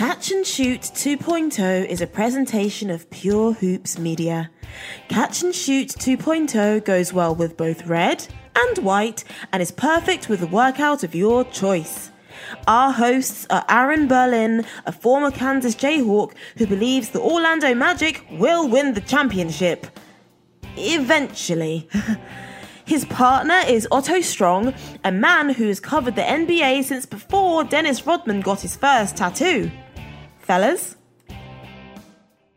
Catch and Shoot 2.0 is a presentation of Pure Hoops Media. Catch and Shoot 2.0 goes well with both red and white and is perfect with a workout of your choice. Our hosts are Aaron Berlin, a former Kansas Jayhawk who believes the Orlando Magic will win the championship. Eventually. His partner is Otto Strong, a man who has covered the NBA since before Dennis Rodman got his first tattoo fellas.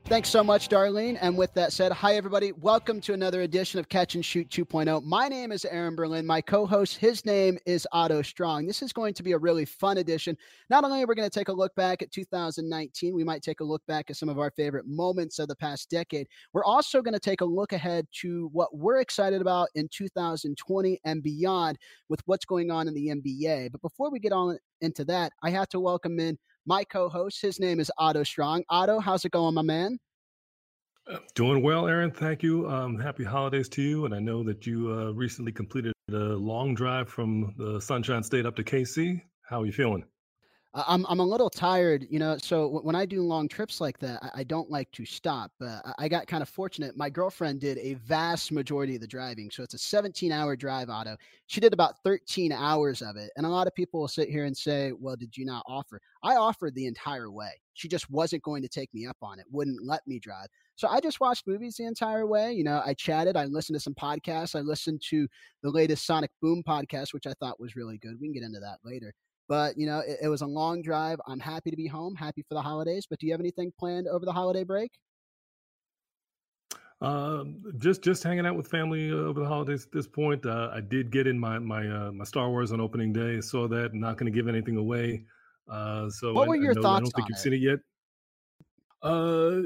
Thanks so much, Darlene. And with that said, hi, everybody. Welcome to another edition of Catch and Shoot 2.0. My name is Aaron Berlin. My co host, his name is Otto Strong. This is going to be a really fun edition. Not only are we going to take a look back at 2019, we might take a look back at some of our favorite moments of the past decade. We're also going to take a look ahead to what we're excited about in 2020 and beyond with what's going on in the NBA. But before we get on into that, I have to welcome in my co-host. His name is Otto Strong. Otto, how's it going, my man? Uh, doing well, Aaron. Thank you. Um, happy holidays to you. And I know that you uh, recently completed a long drive from the Sunshine State up to KC. How are you feeling? I'm I'm a little tired, you know. So when I do long trips like that, I, don't like to stop. But I got kind of fortunate. My girlfriend did a vast majority of the driving, so it's a 17 hour drive. Otto. she did about 13 hours of it, and a lot of people will sit here and say, "Well, did you not offer?" I offered the entire way. She just wasn't going to take me up on it. Wouldn't let me drive. So I just watched movies the entire way. You know, I chatted. I listened to some podcasts. I listened to the latest Sonic Boom podcast, which I thought was really good. We can get into that later. But you know, it, it was a long drive. I'm happy to be home, happy for the holidays. But do you have anything planned over the holiday break? Uh, just just hanging out with family uh, over the holidays. At this point, uh, I did get in my my uh, my Star Wars on opening day. Saw that. I'm not going to give anything away. Uh, so what were your I, know, thoughts? I don't think you've it? seen it yet. Uh,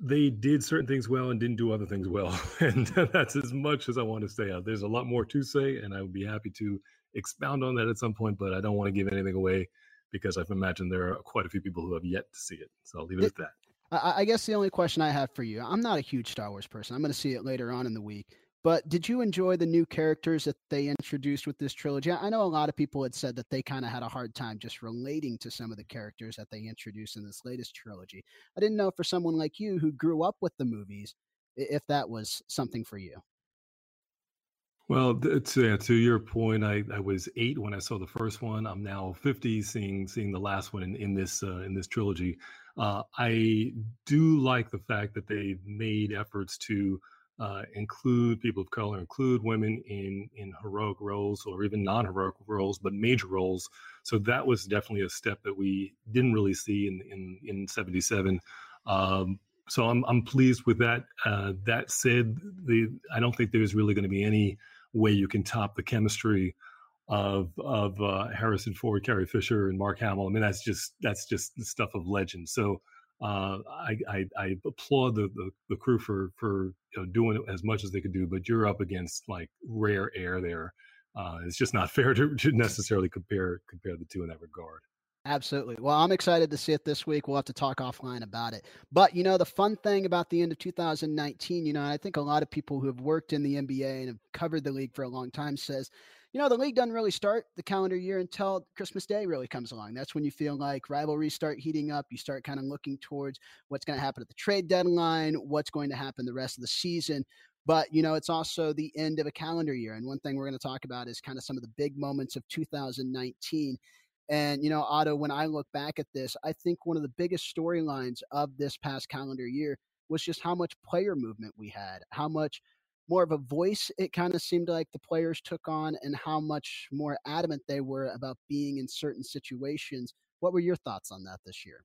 they did certain things well and didn't do other things well, and that's as much as I want to say. There's a lot more to say, and I would be happy to expound on that at some point, but I don't want to give anything away because I've imagined there are quite a few people who have yet to see it. So I'll leave it, it at that. I guess the only question I have for you, I'm not a huge Star Wars person. I'm going to see it later on in the week. But did you enjoy the new characters that they introduced with this trilogy? I know a lot of people had said that they kind of had a hard time just relating to some of the characters that they introduced in this latest trilogy. I didn't know for someone like you who grew up with the movies, if that was something for you. Well, to to your point, I, I was eight when I saw the first one. I'm now 50, seeing seeing the last one in, in this uh, in this trilogy. Uh, I do like the fact that they made efforts to uh, include people of color, include women in in heroic roles or even non-heroic roles, but major roles. So that was definitely a step that we didn't really see in in in '77. Um, so I'm I'm pleased with that. Uh, that said, the I don't think there's really going to be any way you can top the chemistry of of uh, Harrison Ford, Carrie Fisher, and Mark Hamill. I mean, that's just that's just the stuff of legend. So uh, I, I, I applaud the, the, the crew for for you know, doing as much as they could do. But you're up against like rare air there. Uh, it's just not fair to, to necessarily compare compare the two in that regard. Absolutely. Well, I'm excited to see it this week. We'll have to talk offline about it. But, you know, the fun thing about the end of 2019, you know, I think a lot of people who have worked in the NBA and have covered the league for a long time says, you know, the league doesn't really start the calendar year until Christmas Day really comes along. That's when you feel like rivalries start heating up. You start kind of looking towards what's going to happen at the trade deadline, what's going to happen the rest of the season. But, you know, it's also the end of a calendar year. And one thing we're going to talk about is kind of some of the big moments of 2019 and, you know, Otto, when I look back at this, I think one of the biggest storylines of this past calendar year was just how much player movement we had, how much more of a voice it kind of seemed like the players took on and how much more adamant they were about being in certain situations. What were your thoughts on that this year?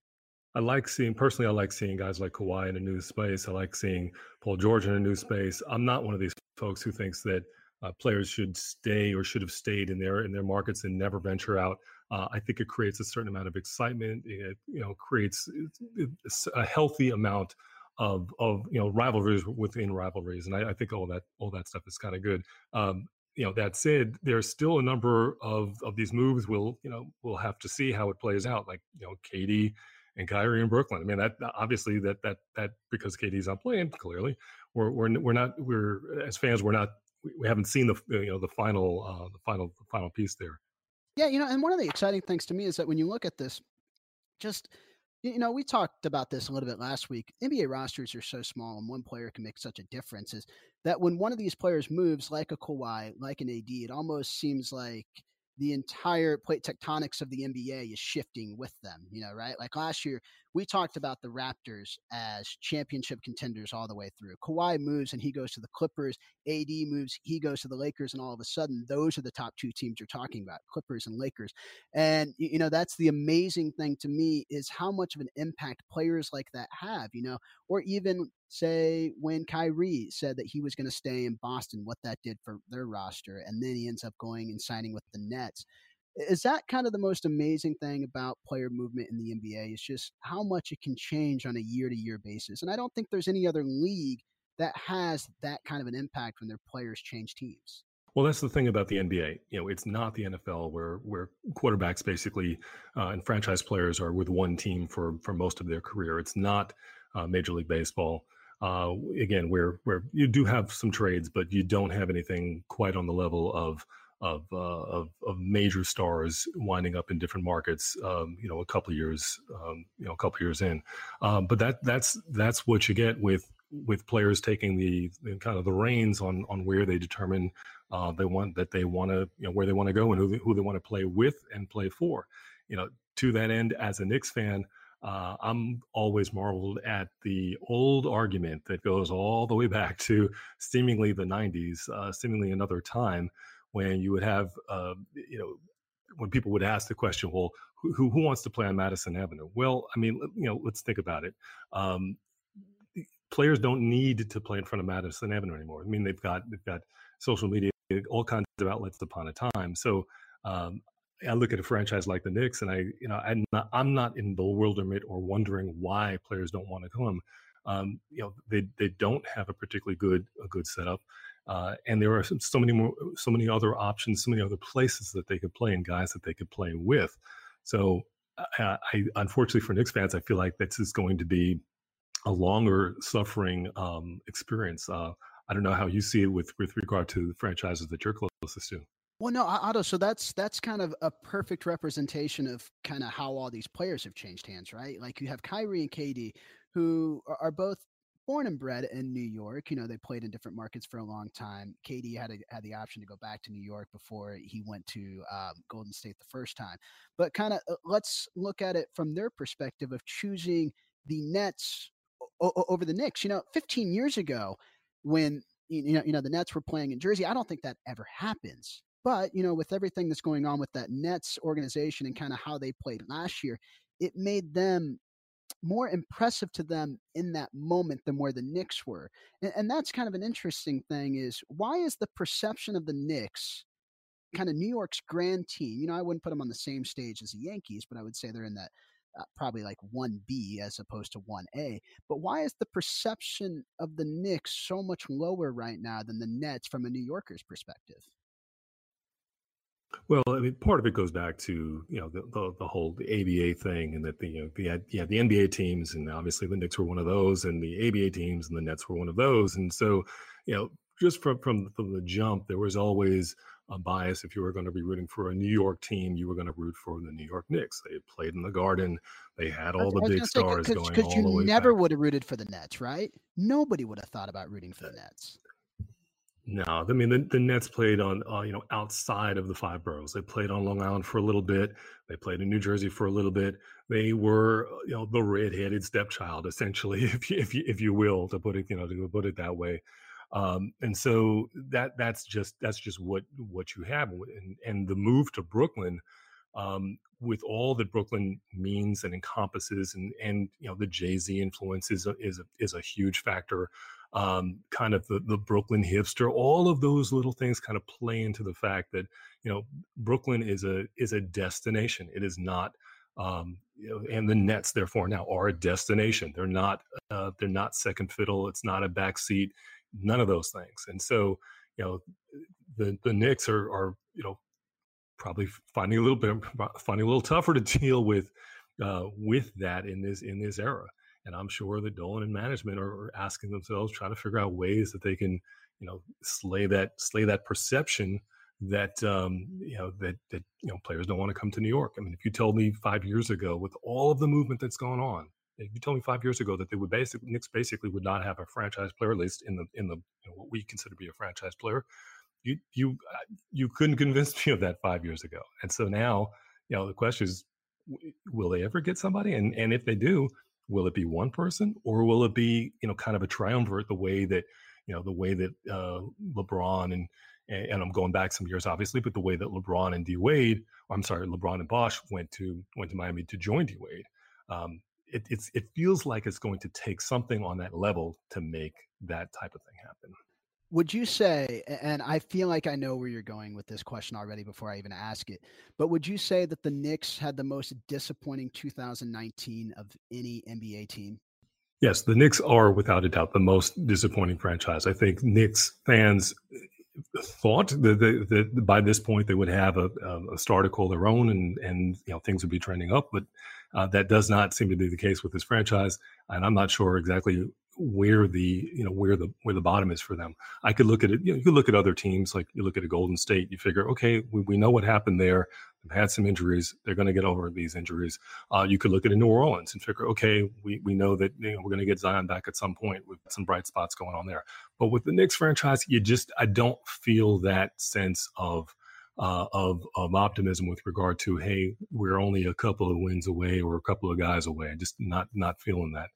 I like seeing personally. I like seeing guys like Kawhi in a new space. I like seeing Paul George in a new space. I'm not one of these folks who thinks that uh, players should stay or should have stayed in their in their markets and never venture out. Uh, I think it creates a certain amount of excitement. It you know creates a healthy amount of of you know rivalries within rivalries, and I, I think all that all that stuff is kind of good. Um, you know that said, there's still a number of of these moves. We'll you know we'll have to see how it plays out. Like you know KD and Kyrie in Brooklyn. I mean that obviously that that that because KD's not playing clearly, we're we're we're not we're as fans we're not we haven't seen the you know the final uh, the final the final piece there. Yeah, you know, and one of the exciting things to me is that when you look at this, just you know, we talked about this a little bit last week. NBA rosters are so small, and one player can make such a difference. Is that when one of these players moves, like a Kawhi, like an AD, it almost seems like the entire plate tectonics of the NBA is shifting with them, you know, right? Like last year, we talked about the Raptors as championship contenders all the way through. Kawhi moves and he goes to the Clippers. AD moves, he goes to the Lakers, and all of a sudden, those are the top two teams you're talking about, Clippers and Lakers. And you know, that's the amazing thing to me is how much of an impact players like that have, you know, or even say when Kyrie said that he was going to stay in Boston, what that did for their roster, and then he ends up going and signing with the Nets. Is that kind of the most amazing thing about player movement in the NBA? Is just how much it can change on a year to year basis. And I don't think there's any other league that has that kind of an impact when their players change teams. Well, that's the thing about the NBA. You know, it's not the NFL where where quarterbacks basically uh, and franchise players are with one team for for most of their career. It's not uh, Major League Baseball uh, again, where where you do have some trades, but you don't have anything quite on the level of of uh, of, of, major stars winding up in different markets. Um, you know, a couple years, um, you know, a couple years in. Um, but that that's that's what you get with with players taking the, kind of the reins on on where they determine uh, they want that they want to you know where they want to go and who they, who they want to play with and play for. You know, to that end, as a Knicks fan. Uh, I'm always marveled at the old argument that goes all the way back to seemingly the 90s, uh, seemingly another time when you would have, uh, you know, when people would ask the question, well, who, who wants to play on Madison Avenue? Well, I mean, you know, let's think about it. Um, players don't need to play in front of Madison Avenue anymore. I mean, they've got they've got social media, all kinds of outlets upon a time. So um, I look at a franchise like the Knicks, and I, you know, I'm not, I'm not in bewilderment or wondering why players don't want to come. Um, you know, they they don't have a particularly good a good setup, uh, and there are so many more, so many other options, so many other places that they could play and guys that they could play with. So, uh, I unfortunately for Knicks fans, I feel like this is going to be a longer suffering um, experience. Uh, I don't know how you see it with with regard to the franchises that you're closest to. Well, no, Otto. So that's that's kind of a perfect representation of kind of how all these players have changed hands, right? Like you have Kyrie and KD, who are both born and bred in New York. You know, they played in different markets for a long time. KD had a, had the option to go back to New York before he went to um, Golden State the first time. But kind of uh, let's look at it from their perspective of choosing the Nets o- over the Knicks. You know, 15 years ago, when you know, you know the Nets were playing in Jersey, I don't think that ever happens. But, you know, with everything that's going on with that Nets organization and kind of how they played last year, it made them more impressive to them in that moment than where the Knicks were. And, and that's kind of an interesting thing is why is the perception of the Knicks kind of New York's grand team? You know, I wouldn't put them on the same stage as the Yankees, but I would say they're in that uh, probably like 1B as opposed to 1A. But why is the perception of the Knicks so much lower right now than the Nets from a New Yorker's perspective? Well, I mean, part of it goes back to you know the the, the whole the ABA thing, and that the you know, the yeah the NBA teams, and obviously the Knicks were one of those, and the ABA teams and the Nets were one of those, and so you know just from from, from the jump, there was always a bias. If you were going to be rooting for a New York team, you were going to root for the New York Knicks. They played in the Garden. They had all the big stars say, going. Because you never would have rooted for the Nets, right? Nobody would have thought about rooting for the Nets. No, I mean the, the Nets played on uh, you know outside of the five boroughs. They played on Long Island for a little bit. They played in New Jersey for a little bit. They were you know the redheaded stepchild, essentially, if you, if you, if you will, to put it you know to put it that way. Um, and so that that's just that's just what what you have, and and the move to Brooklyn, um, with all that Brooklyn means and encompasses, and and you know the Jay Z influence is a, is a, is a huge factor. Um, kind of the the Brooklyn hipster, all of those little things kind of play into the fact that you know Brooklyn is a is a destination. It is not um, you know, and the Nets, therefore, now are a destination. They're not uh, they're not second fiddle. It's not a backseat. None of those things. And so, you know, the the Knicks are are you know probably finding a little bit finding a little tougher to deal with uh, with that in this in this era. And I'm sure that Dolan and management are asking themselves, trying to figure out ways that they can, you know, slay that slay that perception that um, you know that that you know players don't want to come to New York. I mean, if you told me five years ago, with all of the movement that's going on, if you told me five years ago that they would basically Knicks basically would not have a franchise player, at least in the in the you know, what we consider to be a franchise player, you you uh, you couldn't convince me of that five years ago. And so now, you know, the question is, will they ever get somebody? And and if they do, will it be one person or will it be you know kind of a triumvirate the way that you know the way that uh, LeBron and and I'm going back some years, obviously, but the way that LeBron and D Wade, I'm sorry, LeBron and Bosh went to went to Miami to join D Wade. Um, it, it's it feels like it's going to take something on that level to make that type of thing happen. Would you say, and I feel like I know where you're going with this question already before I even ask it, but would you say that the Knicks had the most disappointing 2019 of any NBA team? Yes, the Knicks are without a doubt the most disappointing franchise. I think Knicks fans thought that, that, that, by this point they would have a, a star to call their own and and you know things would be trending up, but uh, that does not seem to be the case with this franchise. And I'm not sure exactly where the you know where the where the bottom is for them. I could look at it. You, know, you could look at other teams like you look at a Golden State. You figure, okay, we, we know what happened there. They've had some injuries. They're going to get over these injuries. Uh, you could look at a New Orleans and figure, okay, we, we know that you know, we're going to get Zion back at some point with some bright spots going on there. But with the Knicks franchise, you just I don't feel that sense of uh, of of optimism with regard to hey, we're only a couple of wins away or a couple of guys away. Just not not feeling that.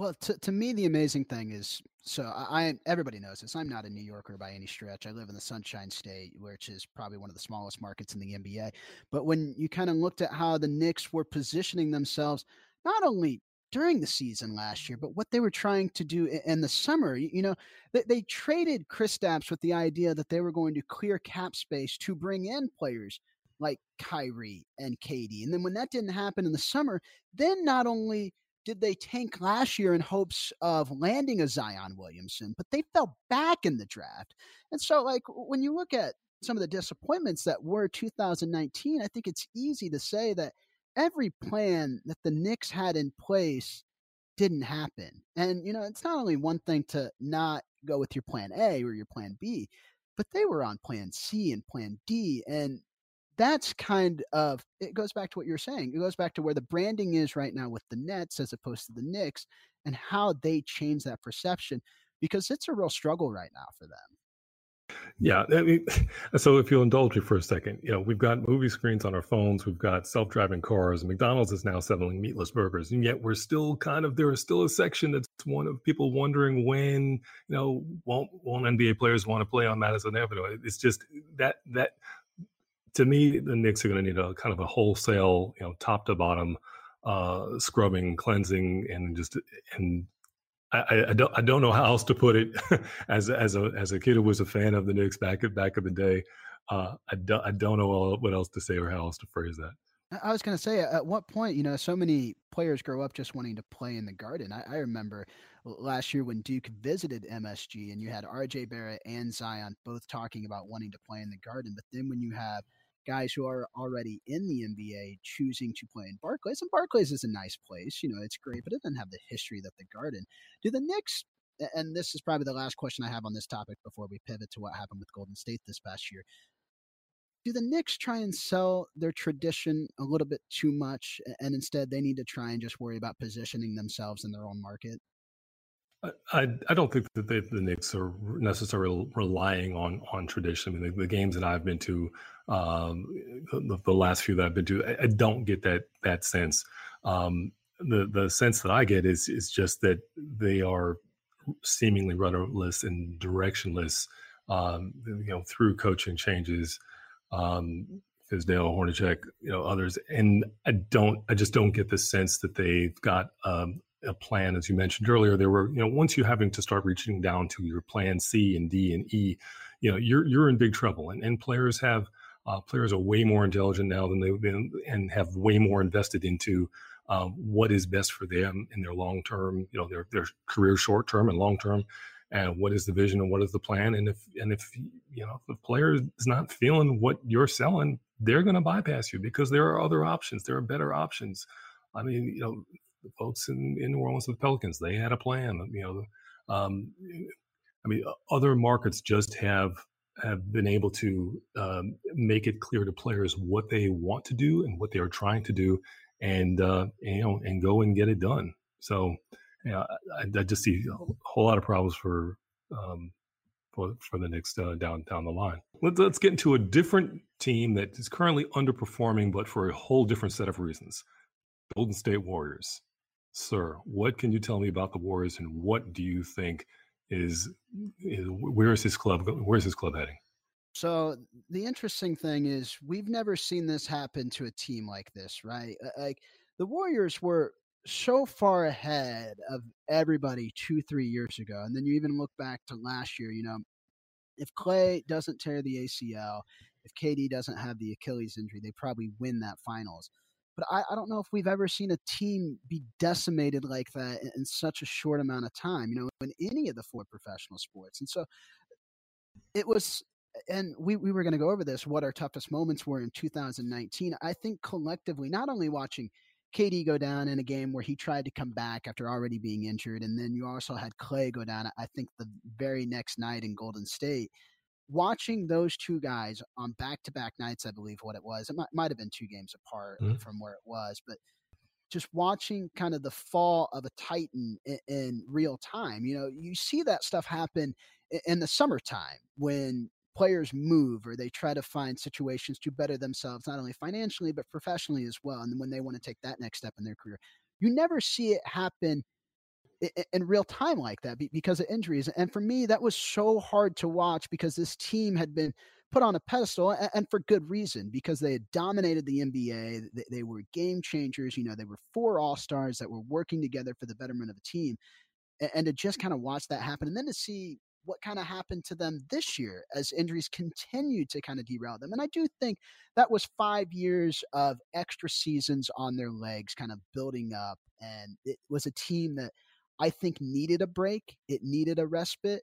Well, to, to me, the amazing thing is so I everybody knows this. I'm not a New Yorker by any stretch. I live in the Sunshine State, which is probably one of the smallest markets in the NBA. But when you kind of looked at how the Knicks were positioning themselves, not only during the season last year, but what they were trying to do in the summer, you know, they, they traded Kristaps with the idea that they were going to clear cap space to bring in players like Kyrie and KD. And then when that didn't happen in the summer, then not only did they tank last year in hopes of landing a Zion Williamson, but they fell back in the draft. And so, like, when you look at some of the disappointments that were 2019, I think it's easy to say that every plan that the Knicks had in place didn't happen. And, you know, it's not only one thing to not go with your plan A or your plan B, but they were on plan C and plan D. And that's kind of it goes back to what you're saying. It goes back to where the branding is right now with the Nets as opposed to the Knicks and how they change that perception because it's a real struggle right now for them. Yeah, I mean, so if you'll indulge me for a second, you know, we've got movie screens on our phones, we've got self-driving cars, McDonald's is now selling meatless burgers, and yet we're still kind of there is still a section that's one of people wondering when, you know, won't won't NBA players want to play on Madison Avenue? It's just that that to me, the Knicks are going to need a kind of a wholesale, you know, top to bottom uh, scrubbing, cleansing, and just and I, I, don't I don't know how else to put it. as as a as a kid who was a fan of the Knicks back back in the day, uh, I don't I don't know what else to say or how else to phrase that. I was going to say, at what point, you know, so many players grow up just wanting to play in the garden. I, I remember last year when Duke visited MSG and you had RJ Barrett and Zion both talking about wanting to play in the garden. But then when you have guys who are already in the NBA choosing to play in Barclays. And Barclays is a nice place, you know, it's great, but it doesn't have the history that the Garden. Do the Knicks, and this is probably the last question I have on this topic before we pivot to what happened with Golden State this past year. Do the Knicks try and sell their tradition a little bit too much, and instead they need to try and just worry about positioning themselves in their own market? I, I don't think that they, the Knicks are necessarily relying on on tradition. I mean, the, the games that I've been to, um, the, the, last few that I've been to, I, I don't get that that sense. Um, the the sense that I get is is just that they are seemingly rudderless and directionless, um, you know, through coaching changes, um, Fizdale, Hornacek, you know, others, and I don't, I just don't get the sense that they've got um, a plan, as you mentioned earlier. There were, you know, once you having to start reaching down to your plan C and D and E, you know, you're you're in big trouble, and and players have. Uh, players are way more intelligent now than they've been and have way more invested into um, what is best for them in their long term, you know, their their career short term and long term, and what is the vision and what is the plan. And if and if you know if the player is not feeling what you're selling, they're going to bypass you because there are other options. There are better options. I mean, you know, the folks in in New Orleans with Pelicans, they had a plan. You know, um, I mean, other markets just have have been able to um, make it clear to players what they want to do and what they are trying to do, and uh, you know and go and get it done. So yeah, I, I just see a whole lot of problems for um, for for the Knicks uh, down down the line. Let's let's get into a different team that is currently underperforming, but for a whole different set of reasons. Golden State Warriors, sir. What can you tell me about the Warriors, and what do you think is, is where is this club? Where is this club heading? So the interesting thing is we've never seen this happen to a team like this, right? Uh, like the Warriors were so far ahead of everybody two, three years ago. And then you even look back to last year, you know, if Klay doesn't tear the ACL, if KD doesn't have the Achilles injury, they probably win that finals. But I, I don't know if we've ever seen a team be decimated like that in, in such a short amount of time, you know, in any of the four professional sports. And so it was and we, we were going to go over this what our toughest moments were in 2019 i think collectively not only watching KD go down in a game where he tried to come back after already being injured, and then you also had Klay go down. I think the very next night in Golden State. Watching those two guys on back-to-back nights, I believe what it was. It might, might have been two games apart mm-hmm. from where it was, but just watching kind of the fall of a titan in, in, real time you know you see that stuff happen in, in the summertime when players move or they try to find situations to better themselves, not only financially, but professionally as well. And when they want to take that next step in their career, you never see it happen in real time like that because of injuries. And for me, that was so hard to watch because this team had been put on a pedestal and for good reason because they had dominated the NBA. They were game changers. You know, they were four all stars that were working together for the betterment of the team. And to just kind of watch that happen and then to see what kind of happened to them this year as injuries continued to kind of derail them. And I do think that was five years of extra seasons on their legs, kind of building up. And it was a team that I think needed a break, it needed a respite.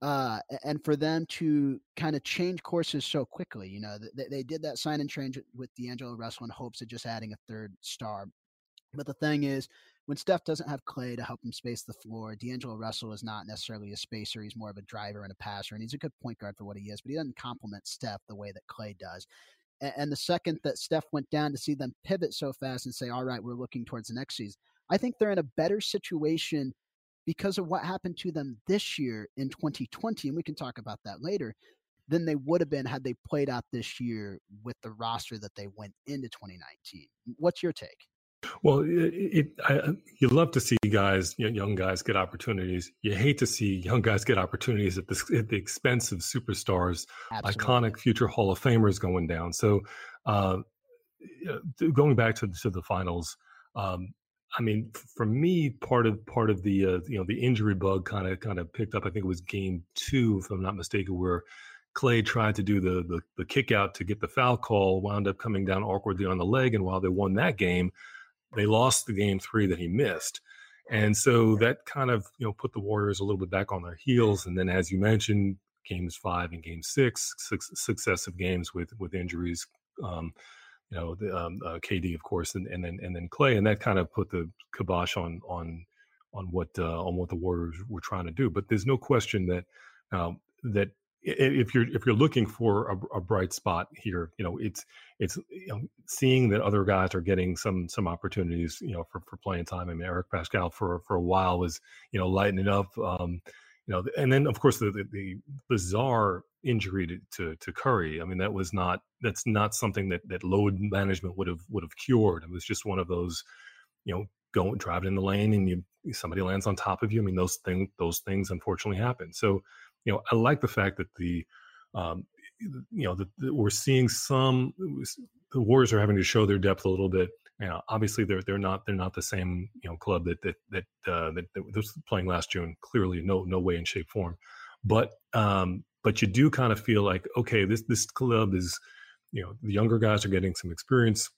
Uh, and for them to kind of change courses so quickly, you know, they, they did that sign and change with D'Angelo Russell in hopes of just adding a third star. But the thing is, when Steph doesn't have Klay to help him space the floor, D'Angelo Russell is not necessarily a spacer. He's more of a driver and a passer, and he's a good point guard for what he is, but he doesn't complement Steph the way that Klay does. And, and the second that Steph went down to see them pivot so fast and say, all right, we're looking towards the next season, I think they're in a better situation because of what happened to them this year in 2020. And we can talk about that later than they would have been had they played out this year with the roster that they went into 2019. What's your take? Well, it, it I, you love to see guys, you know, young guys, get opportunities. You hate to see young guys get opportunities at the, at the expense of superstars, Absolutely. iconic future Hall of Famers going down. So, uh, going back to to the finals, um, I mean, for me, part of part of the uh, you know the injury bug kind of kind of picked up. I think it was game two, if I'm not mistaken, where Klay tried to do the, the the kick out to get the foul call, wound up coming down awkwardly on the leg, and while they won that game they lost the game three that he missed. And so that kind of, you know, put the Warriors a little bit back on their heels. And then, as you mentioned, games five and game six, six successive games with, with injuries, um, you know, the, um, uh, KD, of course, and, and then, and then Klay. And that kind of put the kibosh on, on, on what, uh, on what the Warriors were trying to do. But there's no question that, um, that if you're if you're looking for a, a, bright spot here, you know it's it's you know, seeing that other guys are getting some some opportunities, you know, for, for playing time. I mean, Eric Paschall for for a while was you know lightening up, um, you know, and then of course the the, the bizarre injury to, to, to Curry. I mean, that was not that's not something that that load management would have would have cured. It was just one of those, you know, going driving in the lane and you somebody lands on top of you. I mean, those things those things unfortunately happen. So, you know, I like the fact that the um, you know, that we're seeing some the Warriors are having to show their depth a little bit. You know, obviously they're they're not they're not the same you know club that that that uh, that, that was playing last June. Clearly, no no way in shape form. But um, but you do kind of feel like okay, this this club is you know the younger guys are getting some experience,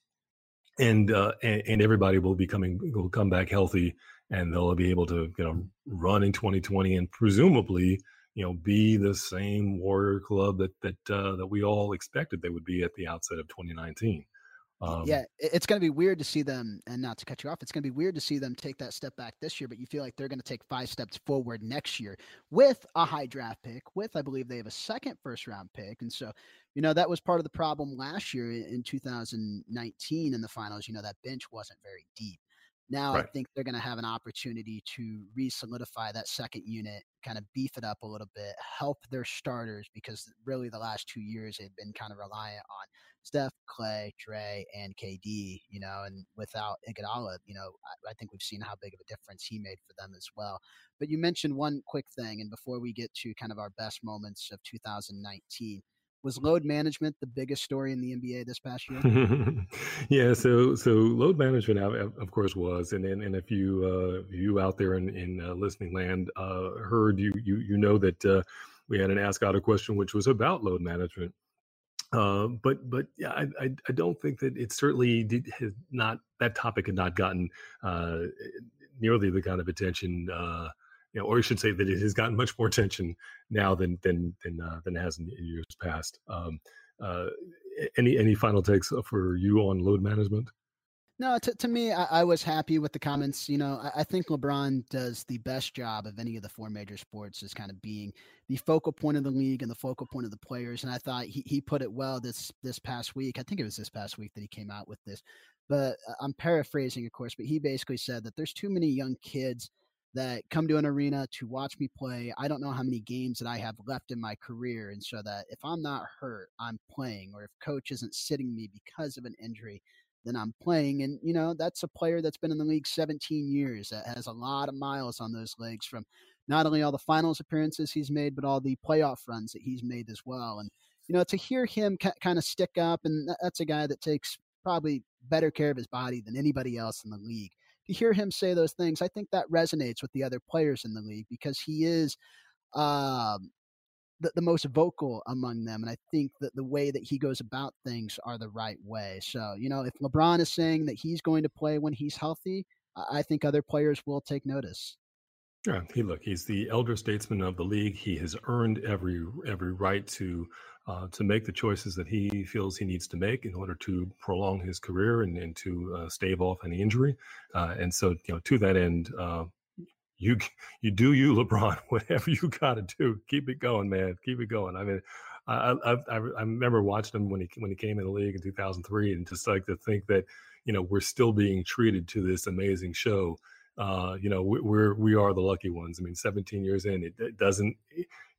and uh, and, and everybody will be coming will come back healthy, and they'll be able to you know run in 2020 and presumably you know be the same warrior club that that uh, that we all expected they would be at the outset of 2019 um, yeah, it's going to be weird to see them, and not to cut you off, it's going to be weird to see them take that step back this year, but you feel like they're going to take five steps forward next year with a high draft pick, with, I believe, they have a second first round pick. And so, you know, that was part of the problem last year in 2019 in the finals. You know, that bench wasn't very deep. Now right. I think they're going to have an opportunity to re-solidify that second unit, kind of beef it up a little bit, help their starters because really the last two years they've been kind of reliant on Steph, Klay, Dre, and KD. You know, and without Iguodala, you know, I, I think we've seen how big of a difference he made for them as well. But you mentioned one quick thing, and before we get to kind of our best moments of 2019 was load management the biggest story in the NBA this past year? yeah, so so load management, of course, was, and and, and if you uh, you out there in, in uh, listening land uh, heard, you you you know that uh, we had an ask out a question which was about load management. Uh, but but yeah, I, I, I don't think that it certainly did, has not that topic had not gotten uh, nearly the kind of attention you know, or you should say that it has gotten much more attention now than than than uh, than it has in years past. Um, uh, any any final takes for you on load management? No, to, to me, I, I, was happy with the comments. You know, I, I, think LeBron does the best job of any of the four major sports as kind of being the focal point of the league and the focal point of the players. And I thought he, he put it well this this past week. I think it was this past week that he came out with this. But uh, I'm paraphrasing, of course, but he basically said that there's too many young kids – that come to an arena to watch me play. I don't know how many games that I have left in my career. And so that if I'm not hurt, I'm playing, or if coach isn't sitting me because of an injury, then I'm playing. And, you know, that's a player that's been in the league 17 years that has a lot of miles on those legs from not only all the finals appearances he's made, but all the playoff runs that he's made as well. And, you know, to hear him ca- kind of stick up, and that's a guy that takes probably better care of his body than anybody else in the league to hear him say those things, I think that resonates with the other players in the league because he is um, the, the most vocal among them. And I think that the way that he goes about things are the right way. So, you know, if LeBron is saying that he's going to play when he's healthy, I think other players will take notice. Yeah, he look, he's the elder statesman of the league. He has earned every every right to uh, to make the choices that he feels he needs to make in order to prolong his career and, and to uh, stave off any injury. Uh, and so, you know, to that end, uh, you you do you, LeBron. Whatever you got to do, keep it going, man. Keep it going. I mean, I, I I remember watching him when he when he came in the league in 2003, and just like to think that you know we're still being treated to this amazing show uh, you know, we, we're we are the lucky ones. I mean, 17 years in, it, it doesn't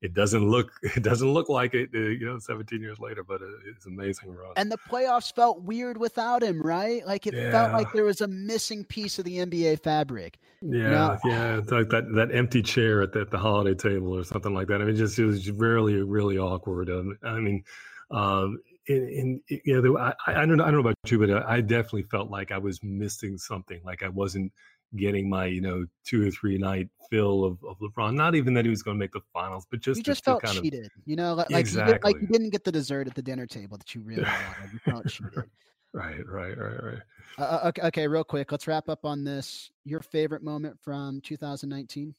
it doesn't look it doesn't look like it, uh, you know, 17 years later, but it's amazing run. And the playoffs felt weird without him, right? Like it yeah. felt like there was a missing piece of the NBA fabric. Yeah, know? yeah, it's like that that empty chair at the, at the holiday table or something like that. I mean, just it was really really awkward. Um, I mean. Um, in, in you know, I, I don't know, I don't know about you, but I definitely felt like I was missing something. Like I wasn't getting my you know two or three night fill of, of LeBron. Not even that he was going to make the finals, but just you just felt kind cheated. Of, you know, like exactly. you, like you didn't get the dessert at the dinner table that you really wanted. You felt cheated. Right, right, right, right. Uh, uh, okay, okay, real quick, let's wrap up on this. Your favorite moment from 2019?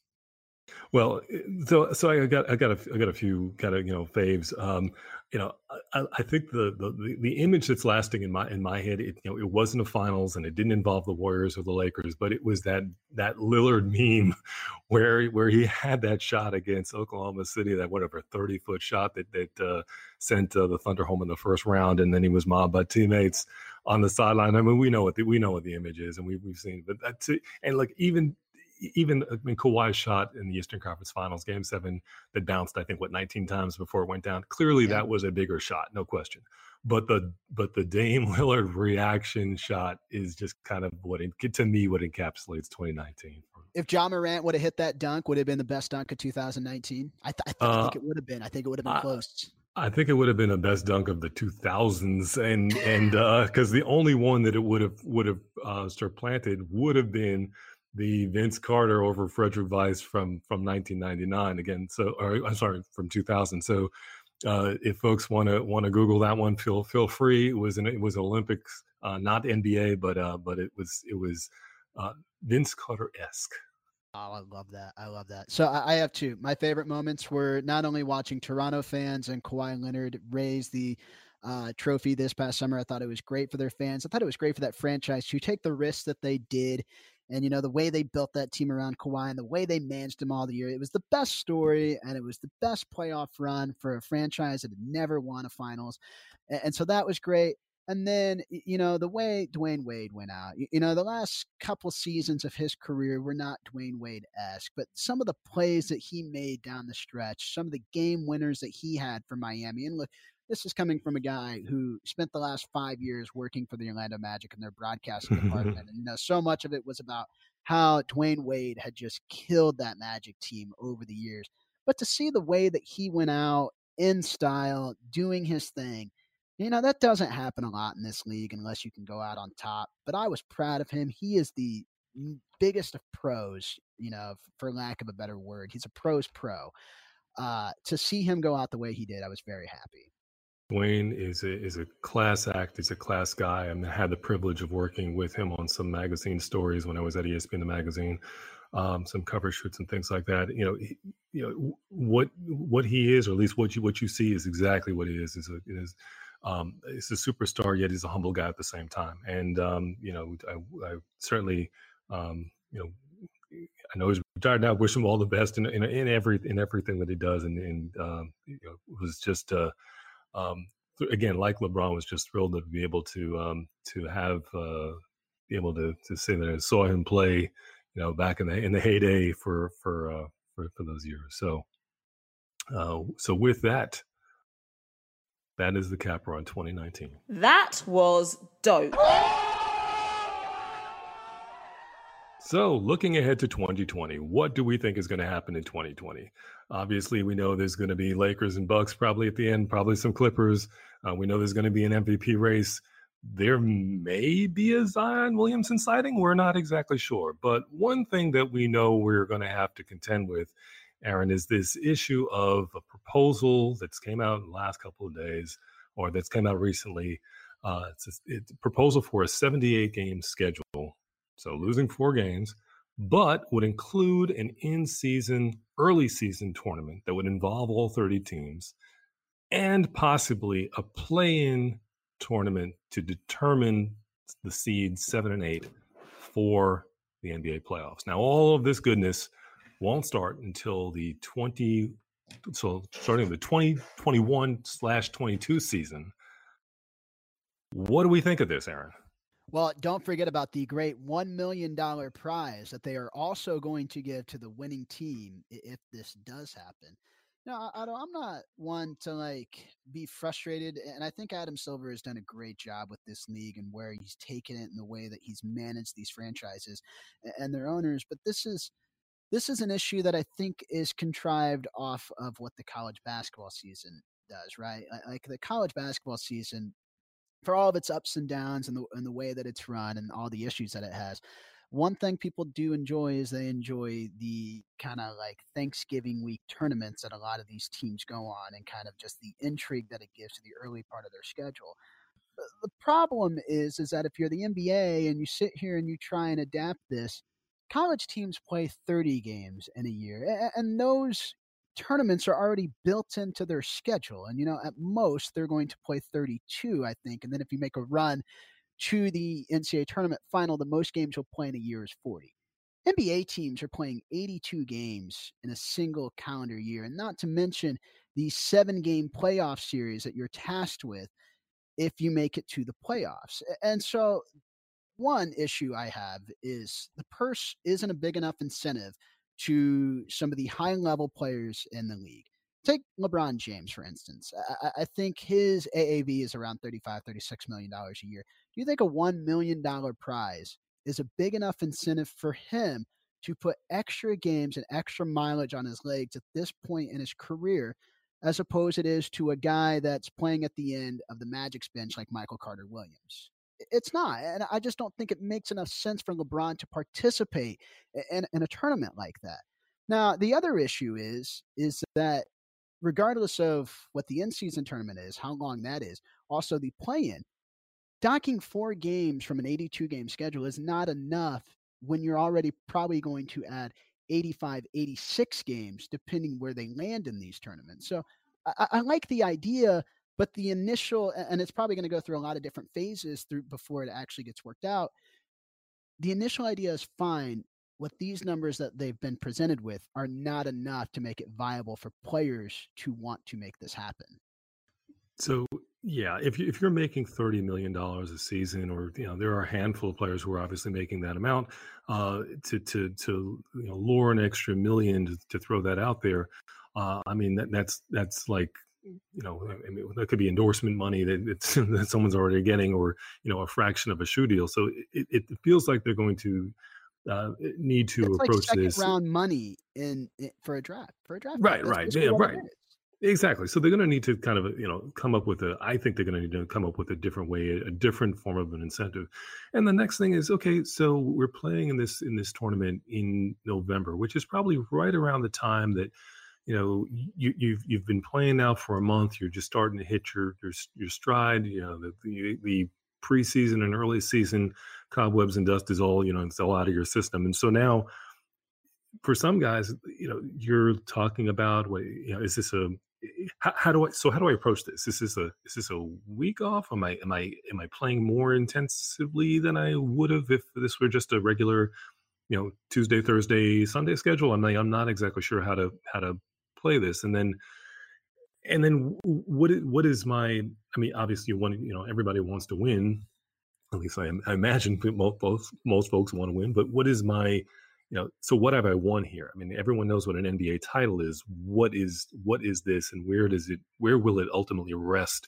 Well, eh, so so I got I got a I got a few kind of you know faves. Um, you know, I, I think the, the the image that's lasting in my in my head, it you know, it wasn't a finals and it didn't involve the Warriors or the Lakers, but it was that that Lillard meme where where he had that shot against Oklahoma City, that whatever thirty foot shot that that uh, sent uh, the Thunder home in the first round, and then he was mobbed by teammates on the sideline. I mean, we know what the, we know what the image is, and we, we've seen, but that's it. and like even even I mean Kawhi's shot in the Eastern Conference Finals, Game Seven, that bounced I think what 19 times before it went down. Clearly, yeah. that was a bigger shot, no question. But the but the Dame Lillard reaction shot is just kind of what it, to me what encapsulates 2019. if Ja Morant would have hit that dunk, would have been the best dunk of 2019. I, th- I, th- uh, I think it would have been. I think it would have been uh, close. I think it would have been a best dunk of the 2000s, and and because uh, the only one that it would have would have uh, supplanted would have been the Vince Carter over Frederic Weis from from 1999 again. So, or I'm sorry, from 2000. So, uh, if folks want to want to Google that one, feel feel free. It was an it was Olympics, uh, not NBA, but uh, but it was it was uh, Vince Carter esque. Oh, I love that. I love that. So I, have two. My favorite moments were not only watching Toronto fans and Kawhi Leonard raise the uh, trophy this past summer. I thought it was great for their fans. I thought it was great for that franchise to take the risks that they did and you know the way they built that team around Kawhi and the way they managed him all the year, it was the best story and it was the best playoff run for a franchise that had never won a finals, and, and so that was great. And then you know the way Dwyane Wade went out. You, know the last couple seasons of his career were not Dwyane Wade esque, but some of the plays that he made down the stretch, some of the game winners that he had for Miami, and look, this is coming from a guy who spent the last five years working for the Orlando Magic in their broadcasting department. And, you know, so much of it was about how Dwyane Wade had just killed that Magic team over the years. But to see the way that he went out in style, doing his thing, you know, that doesn't happen a lot in this league unless you can go out on top. But I was proud of him. He is the biggest of pros, you know, for lack of a better word. He's a pros pro. Uh, to see him go out the way he did, I was very happy. Dwyane is a, is a class act. He's a class guy. I, had the privilege of working with him on some magazine stories when I was at ESPN the magazine, um, some cover shoots and things like that. You know, he, you know what what he is, or at least what you what you see is exactly what he is. Is a, is um, a superstar, yet he's a humble guy at the same time. And um, you know, I, I certainly um, you know I know he's retired now. Wish him all the best in in, in every in everything that he does, and, and um, you know, was just uh, um, again, like LeBron, was just thrilled to be able to um, to have uh, be able to to say that I saw him play, you know, back in the in the heyday for for uh, for, for those years. So, uh, so with that, that is the capper on 2019. That was dope. So, looking ahead to 2020, what do we think is going to happen in 2020? Obviously, we know there's going to be Lakers and Bucks probably at the end, probably some Clippers. Uh, we know there's going to be an MVP race. There may be a Zion Williamson sighting. We're not exactly sure. But one thing that we know we're going to have to contend with, Aaron, is this issue of a proposal that's came out in the last couple of days or that's come out recently. Uh, it's, a, it's a proposal for a 78 game schedule so losing four games, but would include an in season, early season tournament that would involve all 30 teams and possibly a play in tournament to determine the seeds seven and eight for the NBA playoffs. Now, all of this goodness won't start until the 20, so starting the 2021 slash 22 season. What do we think of this, Aaron? Well, don't forget about the great $1 million prize that they are also going to give to the winning team if this does happen. No, I, am not one to like be frustrated, and I think Adam Silver has done a great job with this league and where he's taken it and the way that he's managed these franchises and their owners. But this is this is an issue that I think is contrived off of what the college basketball season does, right? Like the college basketball season for all of its ups and downs and the and the way that it's run and all the issues that it has. One thing people do enjoy is they enjoy the kind of like Thanksgiving week tournaments that a lot of these teams go on and kind of just the intrigue that it gives to the early part of their schedule. The problem is is that if you're the NBA and you sit here and you try and adapt this, college teams play 30 games in a year and those tournaments are already built into their schedule. And, you know, at most, they're going to play 32, I think. And then if you make a run to the NCAA tournament final, the most games you'll play in a year is 40. NBA teams are playing 82 games in a single calendar year, and not to mention the seven game playoff series that you're tasked with if you make it to the playoffs. And so, one issue I have is the purse isn't a big enough incentive to some of the high level players in the league. Take LeBron James, for instance. I, I, think his AAV is around 35, 36 million dollars a year. Do you think a $1 million prize is a big enough incentive for him to put extra games and extra mileage on his legs at this point in his career as opposed it is to a guy that's playing at the end of the Magic's bench like Michael Carter Williams. It's not. And I just don't think it makes enough sense for LeBron to participate in, in a tournament like that. Now, the other issue is is that regardless of what the in-season tournament is, how long that is, also the play-in, docking four games from an 82 game schedule is not enough when you're already probably going to add 85, 86 games, depending where they land in these tournaments. So I, I like the idea, but the initial, and it's probably going to go through a lot of different phases through before it actually gets worked out. The initial idea is fine. What these numbers that they've been presented with are not enough to make it viable for players to want to make this happen. So yeah, if you, if you're making thirty million dollars a season, or you know, there are a handful of players who are obviously making that amount. Uh, to to to you know, lure an extra million to, to throw that out there, uh, I mean that that's that's like you know, I mean, that could be endorsement money that, that someone's already getting, or you know, a fraction of a shoe deal. So it, it feels like they're going to uh, need to it's approach like this round money in, in, for a draft for a draft. Right, right, yeah, right. Exactly. So they're going to need to kind of, you know, come up with a. I think they're going to need to come up with a different way, a different form of an incentive. And the next thing is, okay, so we're playing in this in this tournament in November, which is probably right around the time that, you know, you, you've you've been playing now for a month. You're just starting to hit your your your stride. You know, the the, the preseason and early season cobwebs and dust is all you know it's all out of your system. And so now for some guys, you know, you're talking about what you know, is this a how, how, do I so how do I approach this? Is this a is this a week off? Am I am I am I playing more intensively than I would have if this were just a regular, you know, Tuesday, Thursday, Sunday schedule? I'm like, I'm not exactly sure how to how to play this. And then and then what what is my I mean, obviously want you know, everybody wants to win. At least I, I imagine most most folks want to win, but what is my you know so what have i won here i mean everyone knows what an nba title is what is what is this and where does it where will it ultimately rest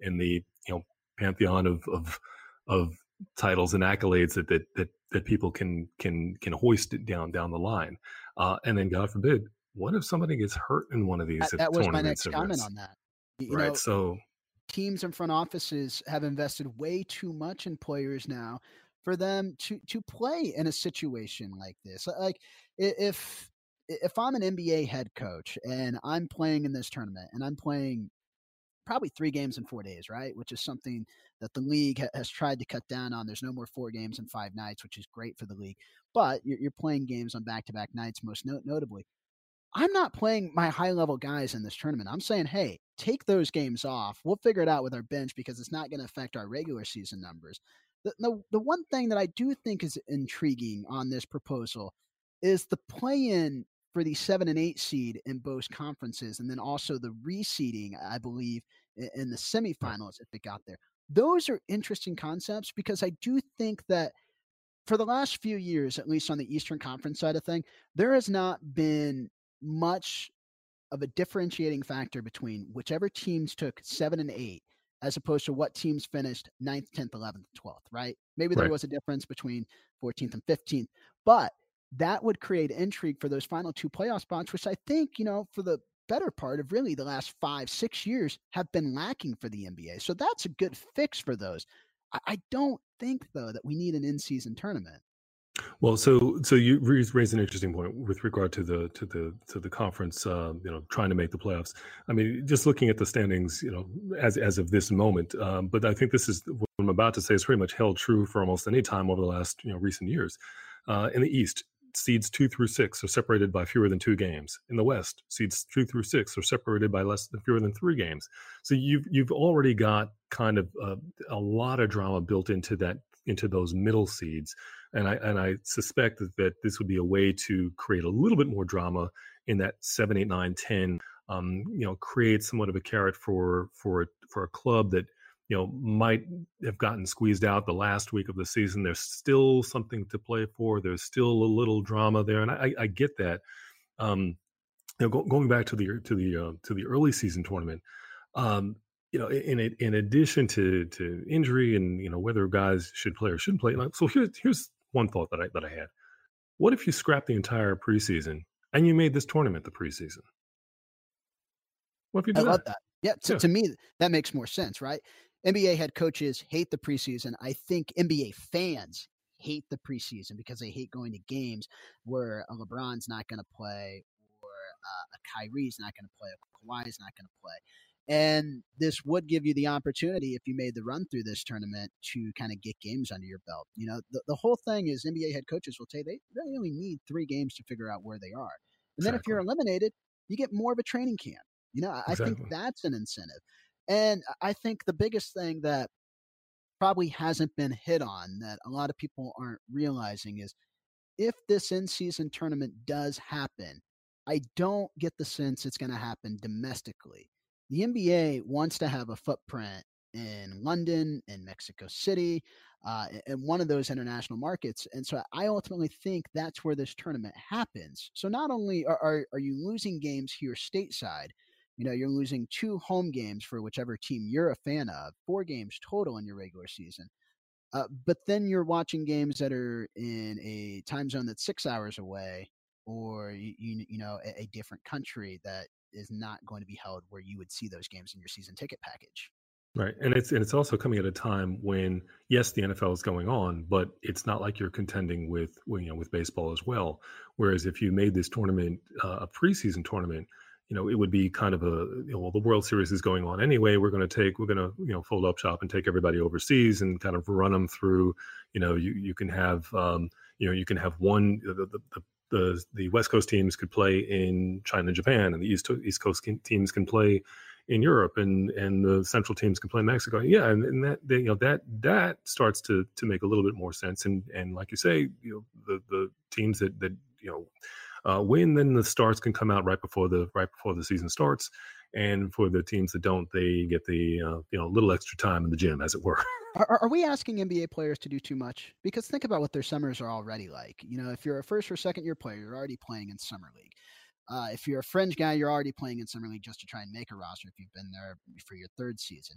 in the you know pantheon of of of titles and accolades that that that, that people can can can hoist it down down the line uh, and then god forbid what if somebody gets hurt in one of these that, that was my next comment on that you right know, so teams and front offices have invested way too much in players now for them to to play in a situation like this. Like if if I'm an NBA head coach and I'm playing in this tournament and I'm playing probably three games in four days, right? Which is something that the league ha- has tried to cut down on. There's no more four games in five nights, which is great for the league. But you're, you're playing games on back to back nights, most no- notably. I'm not playing my high level guys in this tournament. I'm saying, hey, take those games off. We'll figure it out with our bench because it's not going to affect our regular season numbers. The, the, the one thing that I do think is intriguing on this proposal is the play in for the seven and eight seed in both conferences, and then also the reseeding, I believe, in, in the semifinals if it got there. Those are interesting concepts because I do think that for the last few years, at least on the Eastern Conference side of thing, there has not been much of a differentiating factor between whichever teams took seven and eight as opposed to what teams finished 9th, 10th, 11th, 12th, right? Maybe there right. was a difference between 14th and 15th, but that would create intrigue for those final two playoff spots, which I think, you know, for the better part of really the last five, six years have been lacking for the NBA. So that's a good fix for those. I, I don't think, though, that we need an in season tournament. Well, so so you raise an interesting point with regard to the to the to the conference, uh, you know, trying to make the playoffs. I mean, just looking at the standings, you know, as as of this moment. Um, but I think this is what I'm about to say is pretty much held true for almost any time over the last you know recent years. Uh, in the East, seeds two through six are separated by fewer than two games. In the West, seeds two through six are separated by less than fewer than three games. So you've you've already got kind of uh, a lot of drama built into that into those middle seeds and I and I suspect that, that this would be a way to create a little bit more drama in that seven, eight, nine, ten. Um, you know, create somewhat of a carrot for for for a club that you know might have gotten squeezed out the last week of the season. There's still something to play for. There's still a little drama there, and I, I get that. Um, you know, go, going back to the to the uh, to the early season tournament, um, you know, in in addition to to injury and you know whether guys should play or shouldn't play. so here's here's one thought that I that I had. What if you scrapped the entire preseason and you made this tournament the preseason? What if you I do love that? that. Yeah, to, Yeah. to me, that makes more sense, right? NBA head coaches hate the preseason. I think NBA fans hate the preseason because they hate going to games where a LeBron's not going to play or uh, a Kyrie's not going to play, a Kawhi's not going to play. And this would give you the opportunity, if you made the run through this tournament, to kind of get games under your belt. You know, the, the whole thing is NBA head coaches will say they really only need three games to figure out where they are. And then if you're eliminated, you get more of a training camp. You know, I, I think that's an incentive. And I think the biggest thing that probably hasn't been hit on that a lot of people aren't realizing is if this in season tournament does happen, I don't get the sense it's going to happen domestically. The NBA wants to have a footprint in London and Mexico City, uh, in one of those international markets. And so I ultimately think that's where this tournament happens. So not only are, are, are you losing games here stateside, you know, you're losing two home games for whichever team you're a fan of, four games total in your regular season. Uh, but then you're watching games that are in a time zone that's six hours away, or you you, you know a, a different country that is not going to be held where you would see those games in your season ticket package. Right, and it's and it's also coming at a time when yes, the NFL is going on, but it's not like you're contending with you know with baseball as well. Whereas if you made this tournament uh, a preseason tournament, you know it would be kind of a you know, well the World Series is going on anyway. We're going to take we're going to you know fold up shop and take everybody overseas and kind of run them through. You know you you can have um, you know you can have one the the, the the the West Coast teams could play in China and Japan, and the East East Coast teams can play in Europe and and the central teams can play Mexico. Yeah, and, and that they, you know that that starts to to make a little bit more sense. And and like you say, you know the the teams that that you know uh, win, then the starts can come out right before the right before the season starts. And for the teams that don't, they get the uh, you know a little extra time in the gym, as it were. Are, are we asking NBA players to do too much? Because think about what their summers are already like. You know, if you're a first or second year player, you're already playing in summer league. Uh, if you're a fringe guy, you're already playing in summer league just to try and make a roster if you've been there for your third season.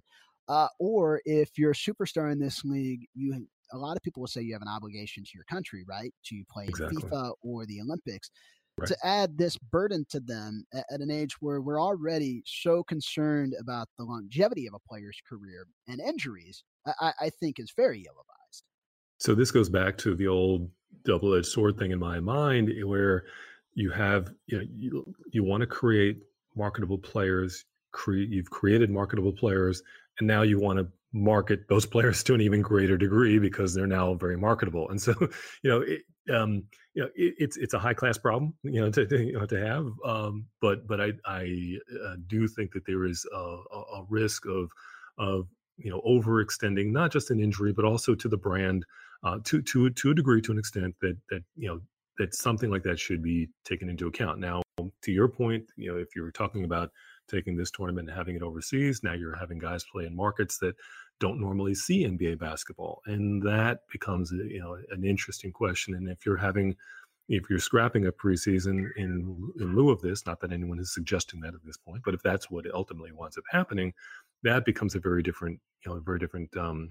Uh, or if you're a superstar in this league, you a lot of people will say you have an obligation to your country, right, to play Exactly. in FIBA or the Olympics. Right. To add this burden to them at, at an age where we're already so concerned about the longevity of a player's career and injuries, I, I- think is very ill advised. So this goes back to the old double-edged sword thing in my mind, eh, where you have you know you, you want to create marketable players. Cre- you've created marketable players, and now you want to market those players to an even greater degree because they're now very marketable. And so you know it, um, you know it, it's it's a high class problem you know to to, you know, to have. Um, but but I I uh, do think that there is a, a, risk of of you know overextending not just an injury but also to the brand uh, to to to a degree to an extent that that you know that something like that should be taken into account. Now, to your point, you know, if you're talking about taking this tournament and having it overseas, now you're having guys play in markets that don't normally see NBA basketball, and that becomes you know an interesting question. And if you're having if you're scrapping a preseason in in lieu of this, not that anyone is suggesting that at this point, but if that's what ultimately winds up happening, that becomes a very different, you know, a very different um,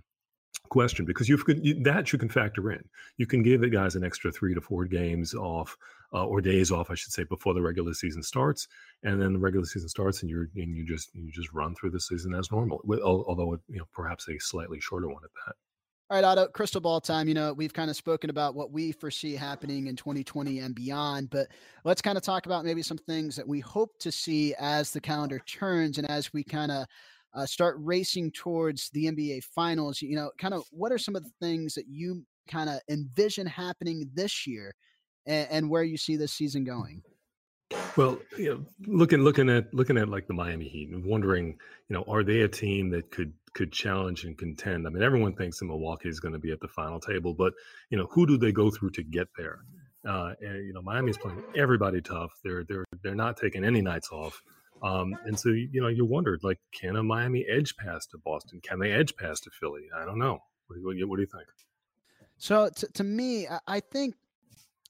question because you've you, that you can factor in. You can give the guys an extra three to four games off uh, or days off, I should say, before the regular season starts, and then the regular season starts, and you're and you just you just run through the season as normal, with, al- although you know perhaps a slightly shorter one at that. All right, Otto, crystal ball time. You know, we've kind of spoken about what we foresee happening in 2020 and beyond, but let's kind of talk about maybe some things that we hope to see as the calendar turns and as we kind of uh, start racing towards the NBA finals. You know, kind of what are some of the things that you kind of envision happening this year and, and where you see this season going? Well, you know, looking looking at looking at like the Miami Heat and wondering, you know, are they a team that could could challenge and contend? I mean, everyone thinks that Milwaukee is going to be at the final table, but you know, who do they go through to get there? Uh, and you know, Miami's playing everybody tough. They're they're they're not taking any nights off. Um, and so you know, you wondered like, can a Miami edge pass to Boston? Can they edge pass to Philly? I don't know. What do you, what do you think? So to, to me, I- I think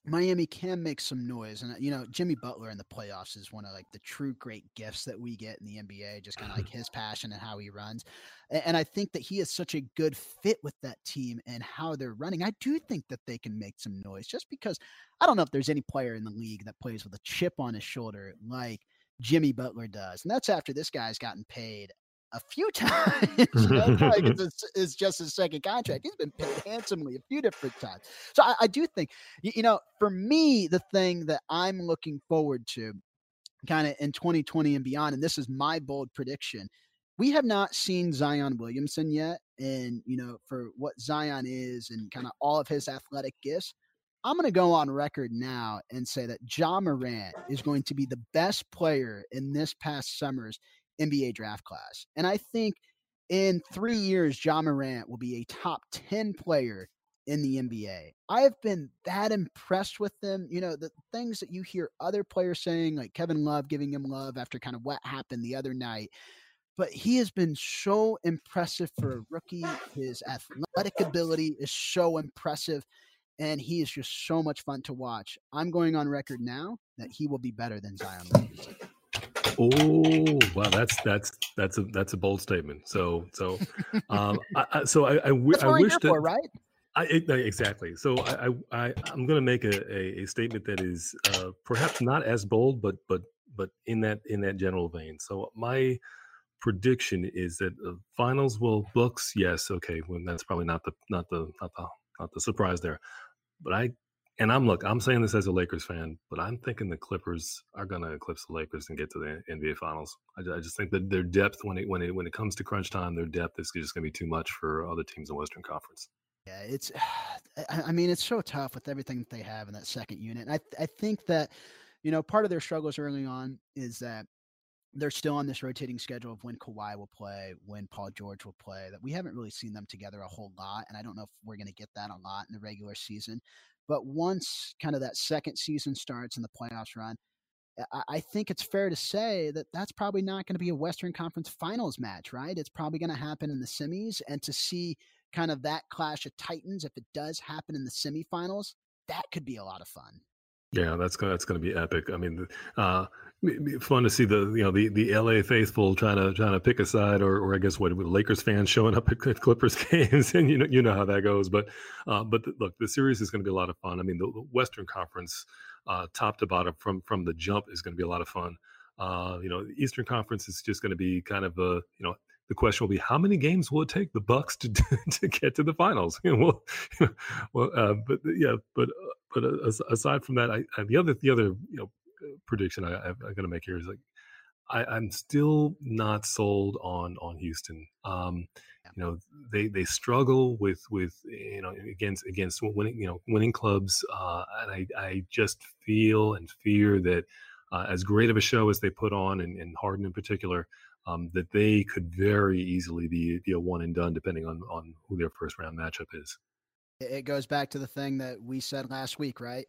Miami can make some noise. And, you know, Jimmy Butler in the playoffs is one of like the true great gifts that we get in the NBA, just kind of like his passion and how he runs. And I think that he is such a good fit with that team and how they're running. I do think that they can make some noise just because I don't know if there's any player in the league that plays with a chip on his shoulder like Jimmy Butler does. And that's after this guy's gotten paid a few times. like it's, it's, just his second contract. He's been paid handsomely a few different times. So I, I do think, you, you know, for me, the thing that I'm looking forward to kind of in 2020 and beyond, and this is my bold prediction. We have not seen Zion Williamson yet. And, you know, for what Zion is and kind of all of his athletic gifts, I'm going to go on record now and say that Ja Morant is going to be the best player in this past summer's NBA draft class. And I think in three years, Ja Morant will be a top 10 player in the NBA. I have been that impressed with them. You know, the things that you hear other players saying, like Kevin Love giving him love after kind of what happened the other night. But he has been so impressive for a rookie. His athletic ability is so impressive. And he is just so much fun to watch. I'm going on record now that he will be better than Zion Williamson. Oh, wow, that's that's that's a that's a bold statement. So so um I, I so I I, w- I wish that for, right. I, exactly. So I, I, I am going to make a, a, a, statement that is uh, perhaps not as bold, but but but in that in that general vein. So my prediction is that the finals will books. Yes, okay. Well, that's probably not the not the not the not the surprise there. But I and I'm look, I'm saying this as a Lakers fan, but I'm thinking the Clippers are going to eclipse the Lakers and get to the NBA Finals. I, I, just think that their depth when it when it when it comes to crunch time, their depth is just going to be too much for other teams in Western Conference. Yeah, it's. I mean, it's so tough with everything that they have in that second unit. And I I think that you know part of their struggles early on is that they're still on this rotating schedule of when Kawhi will play, when Paul George will play. That we haven't really seen them together a whole lot, and I don't know if we're going to get that a lot in the regular season. But once kind of that second season starts and the playoffs run, I think it's fair to say that that's probably not going to be a Western Conference Finals match, right? It's probably going to happen in the semis, and to see kind of that clash of titans, if it does happen in the semifinals, that could be a lot of fun. Yeah, that's gonna that's gonna be epic. I mean, uh, fun to see the you know the the LA faithful trying to trying to pick a side, or or I guess what Lakers fans showing up at Clippers games, and you know you know how that goes. But uh, but the, look, the series is going to be a lot of fun. I mean, the, the Western Conference, uh, top to bottom, from from the jump, is going to be a lot of fun. Uh, you know, Eastern Conference is just going to be kind of a you know the question will be how many games will it take the Bucks to to get to the finals? You know, well, well, uh, but yeah, but uh, but uh, aside from that, I, I, the other the other you know prediction I, am going to make here is like I, am still not sold on on Houston. Um, you know, they they struggle with with you know against against winning you know winning clubs, uh, and I I just feel and fear that uh, as great of a show as they put on, and, and Harden in particular, um, that they could very easily be, be a one and done depending on, on who their first round matchup is. It goes back to the thing that we said last week, right?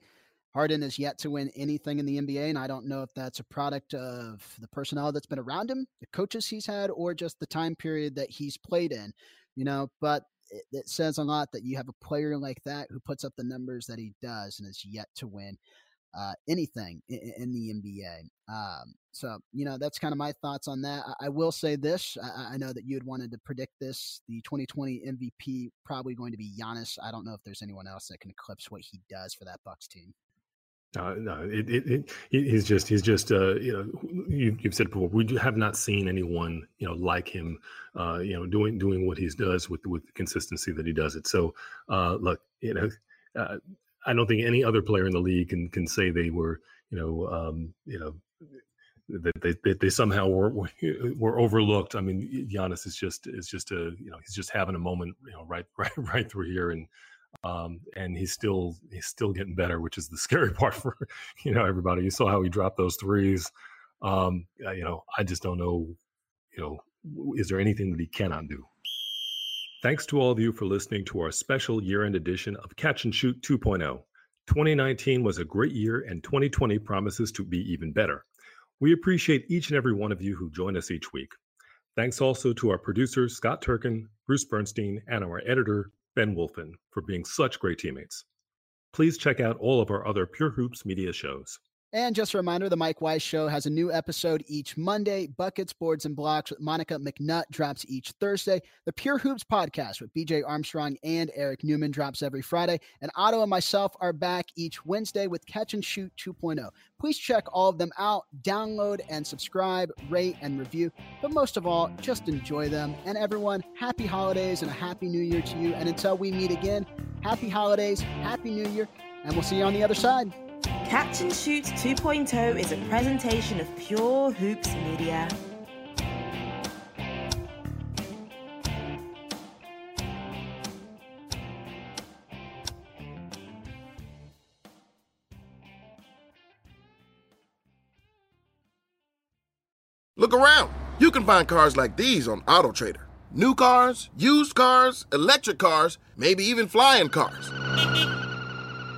Harden is yet to win anything in the NBA, and I don't know if that's a product of the personnel that's been around him, the coaches he's had, or just the time period that he's played in. You know, but it, it says a lot that you have a player like that who puts up the numbers that he does and is yet to win uh, anything in, in, the NBA. Um, so, you know, that's kind of my thoughts on that. I, I will say this I, I, know that you had wanted to predict this. The 2020 MVP probably going to be Giannis. I don't know if there's anyone else that can eclipse what he does for that Bucks team. Uh, no, it, it, it, he's just he's just uh, you know you, have said before we have not seen anyone you know like him uh, you know doing doing what he does with with the consistency that he does it. So uh, look, you know uh, I don't think any other player in the league can can say they were, you know, um, you know, that they, that they somehow were were overlooked. I mean, Giannis is just is just a you know he's just having a moment, you know, right right right through here, and um, and he's still he's still getting better, which is the scary part for you know everybody. You saw how he dropped those threes. Um, you know, I just don't know. You know, is there anything that he cannot do? Thanks to all of you for listening to our special year end edition of Catch and Shoot 2.0. 2019 was a great year, and 2020 promises to be even better. We appreciate each and every one of you who join us each week. Thanks also to our producers, Scott Turkin, Bruce Bernstein, and our editor, Ben Wolfen, for being such great teammates. please check out all of our other Pure Hoops media shows. And just a reminder the Mike Wise Show has a new episode each Monday. Buckets, Boards, and Blocks with Monica McNutt drops each Thursday. The Pure Hoops podcast with BJ Armstrong and Eric Newman drops every Friday. And Otto and myself are back each Wednesday with Catch and Shoot 2.0. Please check all of them out, download and subscribe, rate and review. But most of all, just enjoy them. And everyone, happy holidays and a happy new year to you. And until we meet again, happy holidays, happy new year, and we'll see you on the other side. Catch and Shoot 2.0 is a presentation of Pure Hoops Media. Look around. You can find cars like these on AutoTrader. New cars, used cars, electric cars, maybe even flying cars.